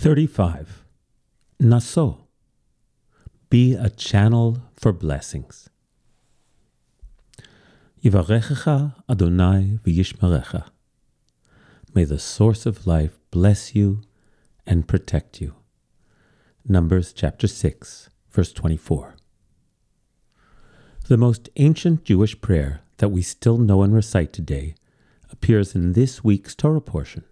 35. Naso. Be a channel for blessings. Yivarechecha Adonai v'yishmerecha. May the source of life bless you and protect you. Numbers chapter 6, verse 24. The most ancient Jewish prayer that we still know and recite today appears in this week's Torah portion.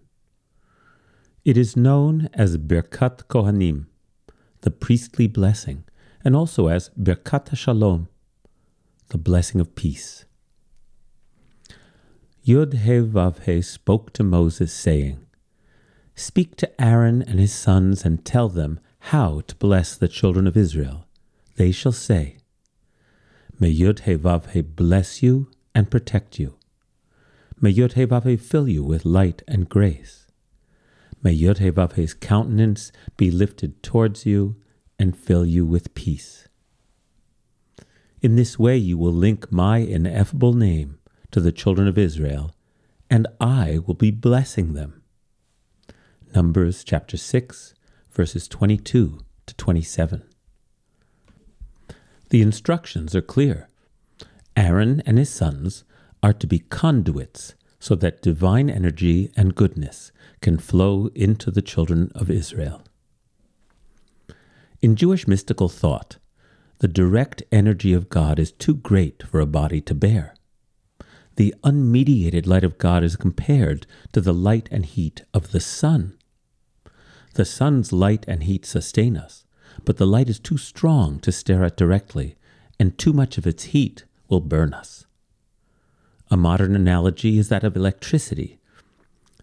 It is known as Birkat Kohanim, the priestly blessing, and also as Birkat Shalom, the blessing of peace. Yud He spoke to Moses, saying, Speak to Aaron and his sons and tell them how to bless the children of Israel. They shall say, May Yud He bless you and protect you. May Vav He fill you with light and grace. May Yod Vavhe's countenance be lifted towards you and fill you with peace. In this way you will link my ineffable name to the children of Israel, and I will be blessing them. Numbers chapter 6, verses 22 to 27. The instructions are clear. Aaron and his sons are to be conduits so that divine energy and goodness can flow into the children of Israel. In Jewish mystical thought, the direct energy of God is too great for a body to bear. The unmediated light of God is compared to the light and heat of the sun. The sun's light and heat sustain us, but the light is too strong to stare at directly, and too much of its heat will burn us. A modern analogy is that of electricity,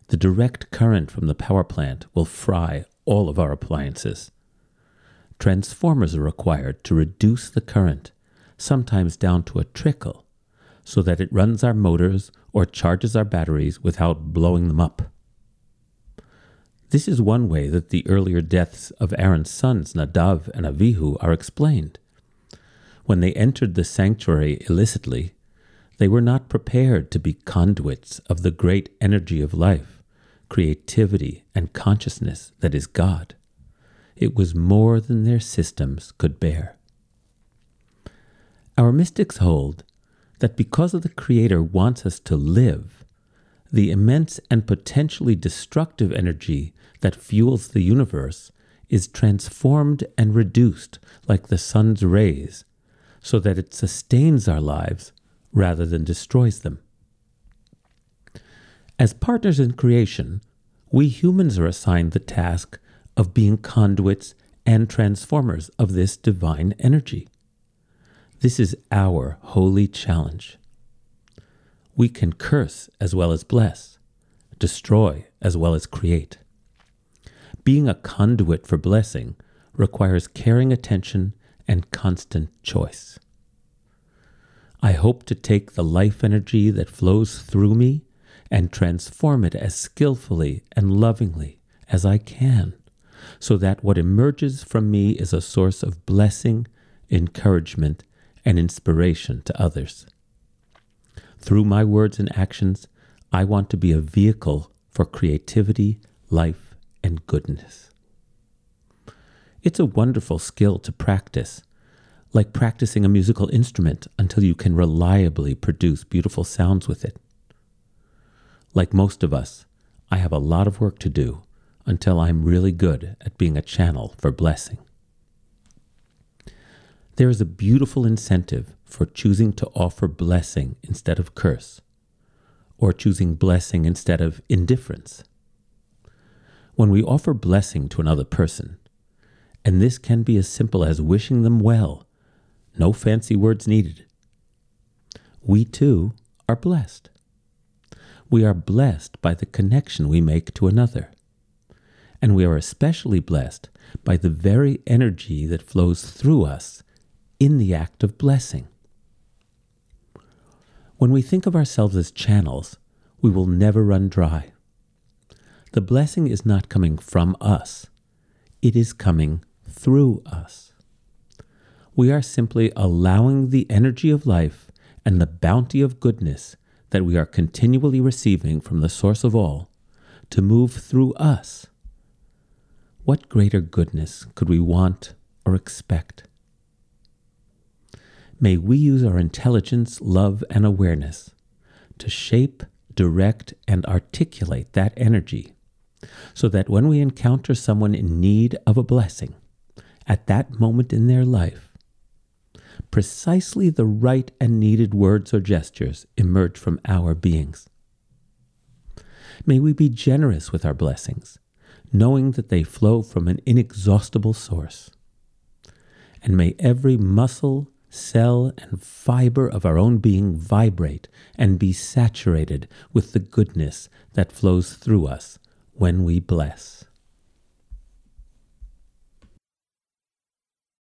the direct current from the power plant will fry all of our appliances. Transformers are required to reduce the current, sometimes down to a trickle, so that it runs our motors or charges our batteries without blowing them up. This is one way that the earlier deaths of Aaron's sons Nadav and Avihu are explained. When they entered the sanctuary illicitly, they were not prepared to be conduits of the great energy of life, creativity, and consciousness that is God. It was more than their systems could bear. Our mystics hold that because of the Creator wants us to live, the immense and potentially destructive energy that fuels the universe is transformed and reduced like the sun's rays, so that it sustains our lives rather than destroys them. As partners in creation, we humans are assigned the task of being conduits and transformers of this divine energy. This is our holy challenge. We can curse as well as bless, destroy as well as create. Being a conduit for blessing requires caring attention and constant choice. I hope to take the life energy that flows through me and transform it as skillfully and lovingly as I can, so that what emerges from me is a source of blessing, encouragement, and inspiration to others. Through my words and actions, I want to be a vehicle for creativity, life, and goodness. It's a wonderful skill to practice like practicing a musical instrument until you can reliably produce beautiful sounds with it. Like most of us, I have a lot of work to do until I'm really good at being a channel for blessing. There is a beautiful incentive for choosing to offer blessing instead of curse, or choosing blessing instead of indifference. When we offer blessing to another person, and this can be as simple as wishing them well no fancy words needed. We too are blessed. We are blessed by the connection we make to another. And we are especially blessed by the very energy that flows through us in the act of blessing. When we think of ourselves as channels, we will never run dry. The blessing is not coming from us, it is coming through us we are simply allowing the energy of life and the bounty of goodness that we are continually receiving from the source of all to move through us. what greater goodness could we want or expect? May we use our intelligence, love, and awareness to shape, direct, and articulate that energy so that when we encounter someone in need of a blessing at that moment in their life, precisely the right and needed words or gestures emerge from our beings. May we be generous with our blessings, knowing that they flow from an inexhaustible source. And may every muscle, cell, and fiber of our own being vibrate and be saturated with the goodness that flows through us when we bless.